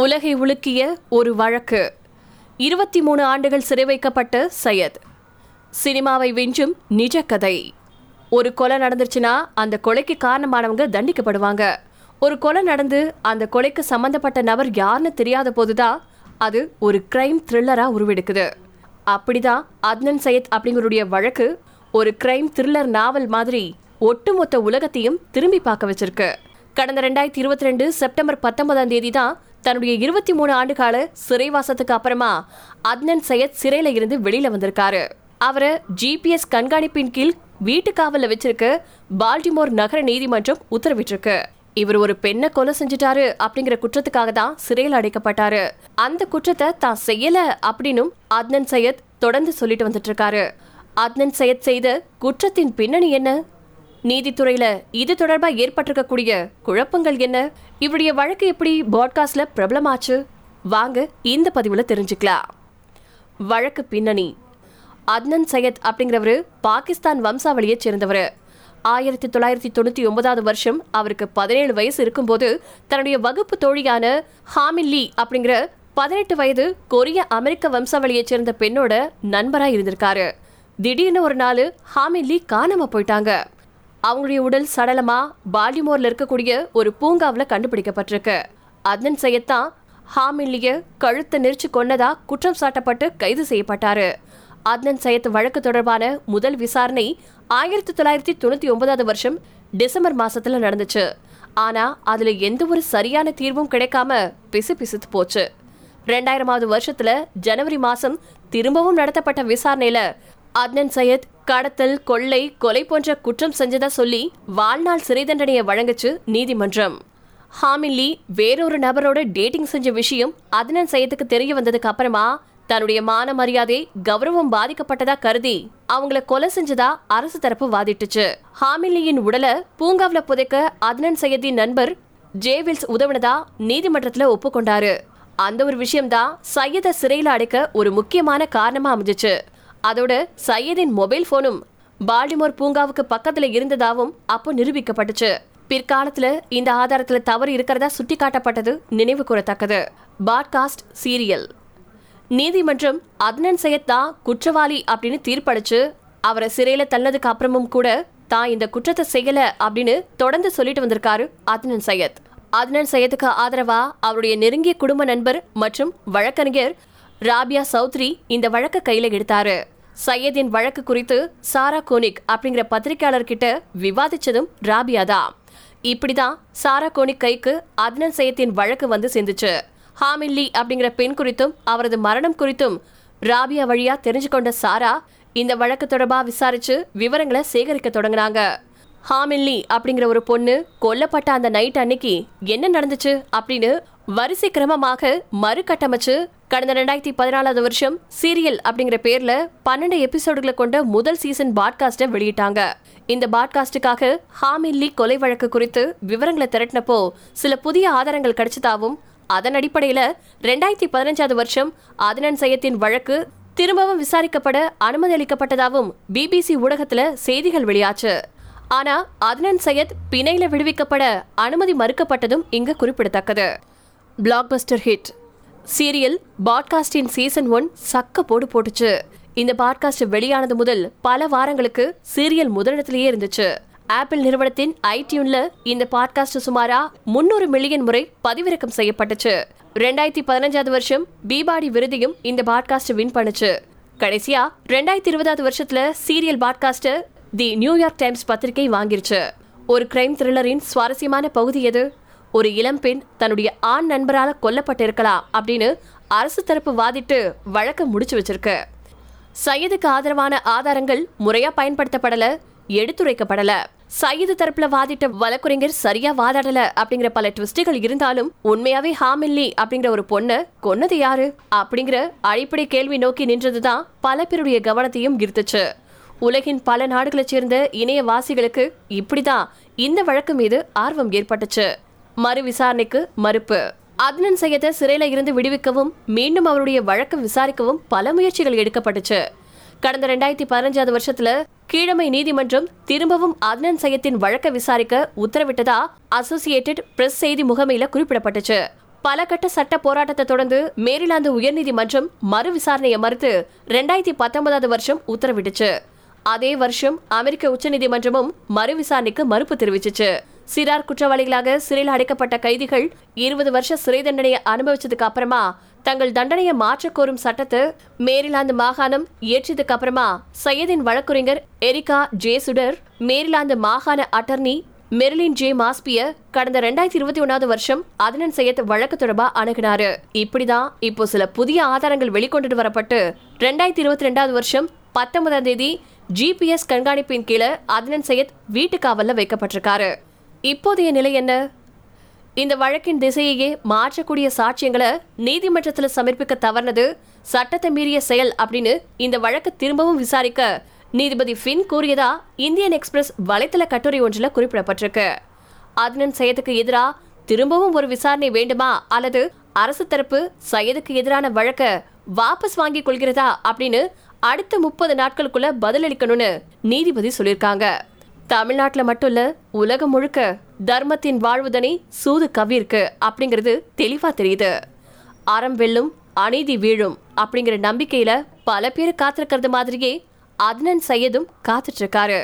உலகை உலுக்கிய ஒரு வழக்கு. இருபத்தி மூணு ஆண்டுகள் சிறை வைக்கப்பட்ட சையத். சினிமாவை வெஞ்சும் நிஜ கதை ஒரு கொலை நடந்துருச்சுன்னா அந்த கொலைக்கு காரணமானவங்க தண்டிக்கப்படுவாங்க. ஒரு கொலை நடந்து அந்த கொலைக்கு சம்பந்தப்பட்ட நபர் யாருன்னு தெரியாத போதுதான் அது ஒரு கிரைம் த்ரில்லராக உருவெடுக்குது. அப்படிதான் அத்னன் சையத் அப்படிங்கறடைய வழக்கு ஒரு கிரைம் த்ரில்லர் நாவல் மாதிரி ஒட்டுமொத்த உலகத்தையும் திரும்பி பார்க்க வச்சிருக்கு. கடந்த ரெண்டாயிரத்தி இருபத்தி ரெண்டு செப்டம்பர் பத்தொன்பதாம் தேதி தான் தன்னுடைய இருபத்தி மூணு ஆண்டுகால சிறைவாசத்துக்கு அப்புறமா அத்னன் சையத் சிறையில இருந்து வெளியில வந்திருக்காரு. அவரை ஜிபிஎஸ் கண்காணிப்பின் கீழ் வீட்டு காவல்ல வச்சிருக்க பால்டிமோர் நகர நீதிமன்றம் உத்தரவிட்டிருக்கு. இவர் ஒரு பெண்ணை கொலை செஞ்சுட்டாரு அப்படிங்கிற குற்றத்துக்காக தான் சிறையில் அடைக்கப்பட்டாரு. அந்த குற்றத்தை தான் செய்யல அப்படின்னும் அத்னன் சையத் தொடர்ந்து சொல்லிட்டு வந்துட்டு இருக்காரு. அத்னன் சையத் செய்த குற்றத்தின் பின்னணி என்ன? நீதித்துறையில இது தொடர்பா ஏற்பட்டிருக்கக்கூடிய குழப்பங்கள் என்ன? இவருடைய வழக்கு எப்படி பாட்காஸ்ட்ல பிரபலமாச்சு? வாங்க இந்த பதிவுல தெரிஞ்சுக்கலாம். வழக்கு பின்னணி. அத்னன் சையத் அப்படிங்கிறவரு பாகிஸ்தான் வம்சாவளியைச் சேர்ந்தவர். ஆயிரத்தி தொள்ளாயிரத்தி தொண்ணூத்தி ஒன்பதாவது வருஷம் அவருக்கு பதினேழு வயசு இருக்கும்போது தன்னுடைய வகுப்பு தோழியான ஹாமின் லீ அப்படிங்கிற பதினெட்டு வயது கொரிய அமெரிக்க வம்சாவளியைச் சேர்ந்த பெண்ணோட நண்பராக இருந்திருக்காரு. திடீர்னு ஒரு நாள் ஹாமின் லீ காணாம போயிட்டாங்க. அவங்களுடைய உடல் சடலமா பால்டிமோர்ல இருக்கக்கூடிய ஒரு பூங்காவில் கண்டுபிடிக்கப்பட்டிருக்கு. அதன் செய்யத்தான் ஹாமில்லிய கழுத்தை நெரிச்சு கொன்னதா குற்றம் சாட்டப்பட்டு கைது செய்யப்பட்டாரு. அத்னன் சையத் வழக்கு தொடர்பான முதல் விசாரணை ஆயிரத்தி தொள்ளாயிரத்தி தொண்ணூத்தி ஒன்பதாவது வருஷம் டிசம்பர் மாசத்துல நடந்துச்சு. ஆனா அதுல எந்த ஒரு சரியான தீர்வும் கிடைக்காம பிசு பிசுத்து போச்சு. ரெண்டாயிரமாவது வருஷத்துல ஜனவரி மாசம் திரும்பவும் நடத்தப்பட்ட விசாரணையில அத்னன் சையத் கடத்தல் கொள்ளை கொலை போன்ற குற்றம் செஞ்சதா சொல்லி வாழ்நாள் சிறை தண்டனையை வழங்குச்சு நீதிமன்றம். ஹாமில்லி வேறொரு நபரோட டேட்டிங் செஞ்ச விஷயம் அதனன் சையத்துக்கு தெரிய வந்ததுக்கு அப்புறமா தன்னுடைய மான மரியாதை கௌரவம் பாதிக்கப்பட்டதா கருதி அவங்கள கொலை செஞ்சதா அரசு தரப்பு வாதிட்டுச்சு. ஹாமில்லியின் உடலை பூங்காவில் புதைக்க அதனன் சையத்தின் நண்பர் ஜேவில்ஸ் உதவினதா நீதிமன்றத்துல ஒப்புக்கொண்டாரு. அந்த ஒரு விஷயம்தான் சையத சிறையில் அடைக்க ஒரு முக்கியமான காரணமா அமைஞ்சிச்சு. அதோட சையதின் மொபைல் போனும் பால்டிமோர் பூங்காவுக்கு பக்கத்துல இருந்ததாவும் அப்போ நிரூபிக்கப்பட்டுச்சு. பிற்காலத்துல இந்த ஆதாரத்துல தவறு இருக்கிறதா சுட்டிக்காட்டப்பட்டது நினைவு கூறத்தக்கது பாட்காஸ்ட் சீரியல். நீதிமன்றம் அத்னன் சையத் தான் குற்றவாளி அப்படின்னு தீர்ப்பளிச்சு அவரை சிறையில தள்ளதுக்கு அப்புறமும் கூட தான் இந்த குற்றத்தை செய்யல அப்படின்னு தொடர்ந்து சொல்லிட்டு வந்திருக்காரு அத்னன் சையத். அத்னன் சையத்துக்கு ஆதரவா அவருடைய நெருங்கிய குடும்ப நண்பர் மற்றும் வழக்கறிஞர் ராபியா சௌத்ரி இந்த வழக்கை கையில எடுத்தாரு. சையதின் வழக்கு குறித்து சாரா கோனிக் அப்படிங்கிற பத்திரிகையாளர்கிட்ட விவாதிச்சதும் ராபியா தான் இப்படிதான் சாரா கோனிக் கைக்கு அத்னன் சையத்தின் வழக்கு வந்து சேர்ந்துச்சு. ஹாமில்லி அப்படிங்கிற பெண் குறித்தும் அவரது மரணம் குறித்தும் ராபியா வழியா தெரிஞ்சு கொண்ட சாரா இந்த வழக்கு தொடர்பா விசாரிச்சு விவரங்களை சேகரிக்க தொடங்கினாங்க. ஹாமில்லி அப்படிங்கிற ஒரு பொண்ணு கொல்லப்பட்ட அந்த நைட் அன்னைக்கு என்ன நடந்துச்சு அப்படின்னு வரிசை கிரமமாக மறுகட்டமைச்சு கடந்த ரெண்டாயிரத்தி பதினாலாவது வருஷம் சீரியல் அப்படிங்கிற பேர்ல பன்னெண்டு எபிசோடுகளை கொண்ட முதல் சீசன் பாட்காஸ்டை வெளியிட்டாங்க. இந்த பாட்காஸ்டுக்காக ஹாமில்லி கொலை வழக்கு குறித்து விவரங்களை திரட்டினப்போ சில புதிய ஆதாரங்கள் கிடைச்சதாவும் அதன் அடிப்படையில ரெண்டாயிரத்தி பதினஞ்சாவது வருஷம் அதனன் சையத்தின் வழக்கு திரும்பவும் விசாரிக்கப்பட அனுமதி அளிக்கப்பட்டதாகவும் பிபிசி ஊடகத்துல செய்திகள் வெளியாச்சு. ஆனா அதனன் சையத் பிணையில விடுவிக்கப்பட அனுமதி மறுக்கப்பட்டதும் இங்கு குறிப்பிடத்தக்கது. Blockbuster hit. சீரியல் பாட்காஸ்டின் சீசன் ஒன் சக்க போடு போட்டுச்சு. இந்த பாட்காஸ்ட் வெளியானது முதல் பல வாரங்களுக்கு சீரியல் முதலிடத்திலேயே இருந்துச்சு. ஆப்பிள் நிறுவனத்தின் ஐடியூன்ல இந்த பாட்காஸ்ட் சுமாரா முன்னூறு மில்லியன் முறை பதிவிறக்கம் செய்யப்பட்டுச்சு. ரெண்டாயிரத்தி பதினஞ்சாவது வருஷம் பீபாடி விருதையும் இந்த பாட்காஸ்ட் வின் பண்ணுச்சு. கடைசியா ரெண்டாயிரத்தி இருபதாவது வருஷத்துல serial podcast the New York Times பத்திரிகை வாங்கிருச்சு. ஒரு கிரைம் த்ரில்லரின் சுவாரஸ்யமான பகுதி எது? ஒரு இளம்பெண் தன்னுடைய ஆண் நண்பரால கொல்லப்பட்டிருக்கலாம் அப்படின்னு அரசு தரப்பு வாதிட்டு வழக்க முடிச்சு வச்சிருக்கு. சையதுக்கு ஆதரவான ஆதாரங்கள் முறையா பயன்படுத்தப்படல எடுத்துரைக்கப்படல. சையது தரப்புல வாதிட்ட வழக்குரைஞர் சரியா வாதாடல அப்படிங்கிற பல ட்விஸ்டுகள் இருந்தாலும் உண்மையாவே ஹாமில்லி அப்படிங்கிற ஒரு பொண்ணை கொன்னது யாரு அப்படிங்கிற அடிப்படை கேள்வி நோக்கி நின்றதுதான் பல பேருடைய கவனத்தையும் ஈர்த்துச்சு. உலகின் பல நாடுகளைச் சேர்ந்த இணையவாசிகளுக்கு இப்படிதான் இந்த வழக்கு மீது ஆர்வம் ஏற்பட்டுச்சு. மறு விசாரணைக்கு மறுப்பு. அத்னன் சையத்தை சிறையில இருந்து விடுவிக்கவும் மீண்டும் அவருடைய வழக்கு விசாரிக்கவும் பல முயற்சிகள் எடுக்கப்பட்டுச்சு. கடந்த ரெண்டாயிரத்தி பதினஞ்சாவது வருஷத்துல கீழமை நீதிமன்றம் திரும்பவும் அத்னன் சையத்தின் வழக்கை விசாரிக்க உத்தரவிட்டதா அசோசியேட்டட் பிரஸ் செய்தி முகமையில குறிப்பிடப்பட்டுச்சு. பல கட்ட சட்ட போராட்டத்தை தொடர்ந்து மேரிலாந்து உயர்நீதிமன்றம் மறு விசாரணையை மறுத்து ரெண்டாயிரத்தி பத்தொன்பதாவது வருஷம் உத்தரவிட்டுச்சு. அதே வருஷம் அமெரிக்க உச்சநீதிமன்றமும் மறு விசாரணைக்கு மறுப்பு தெரிவிச்சிச்சு. சிறார் குற்றவாளிகளாக சிறையில் அடைக்கப்பட்ட கைதிகள் இருபது வருஷ சிறை தண்டனையை அனுபவிச்சதுக்கு அப்புறமா தங்கள் தண்டனையை மாற்றக் கோரும் சட்டத்தை மேரிலாந்து மாகாணம் இயற்றியதுக்கு அப்புறமா சையதின் வழக்குரைஞர் எரிகா ஜே சுடர் மேரிலாந்து மாகாண அட்டர்னி மெர்லின் ஜே மாஸ்பிய கடந்த ரெண்டாயிரத்தி இருபத்தி ஒன்னாவது வருஷம் அதனன் செய்யத் வழக்கு தொடர்பா அணுகினாரு. இப்படிதான் இப்போ சில புதிய ஆதாரங்கள் வெளிக்கொண்டுட்டு வரப்பட்டு ரெண்டாயிரத்தி இருபத்தி ரெண்டாவது வருஷம் பத்தொன்பதாம் தேதி ஜிபிஎஸ் கண்காணிப்பின் கீழே அதனன் செய்யத் வீட்டு காவல்ல வைக்கப்பட்டிருக்காரு. இப்போதைய நிலை என்ன? இந்த வழக்கின் திசையையே மாற்றக்கூடிய சாட்சியங்களை நீதிமன்றத்தில் சமர்ப்பிக்க தவறுனது சட்டத்தை மீறிய செயல் அப்படின்னு இந்த வழக்கு திரும்பவும் விசாரிக்க நீதிபதி ஃபின் கூறியதா இந்தியன் எக்ஸ்பிரஸ் வலைத்தள கட்டுரை ஒன்றில் குறிப்பிடப்பட்டிருக்கு. அத்னன் சையதுக்கு எதிராக திரும்பவும் ஒரு விசாரணை வேண்டுமா அல்லது அரசு தரப்பு சையதுக்கு எதிரான வழக்க வாபஸ் வாங்கிக் கொள்கிறதா அப்படின்னு அடுத்த முப்பது நாட்களுக்குள்ள பதிலளிக்கணும்னு நீதிபதி சொல்லியிருக்காங்க. தமிழ்நாட்டில் மட்டும் இல்ல உலகம் முழுக்க தர்மத்தின் வாழ்வுதனை சூது கவ்விருக்கு அப்படிங்கிறது தெளிவா தெரியுது. அறம் வெல்லும் அநீதி வீழும் அப்படிங்கிற நம்பிக்கையில பல பேர் காத்திருக்கிறது மாதிரியே அத்னன் சையதும் காத்துட்டு இருக்காரு.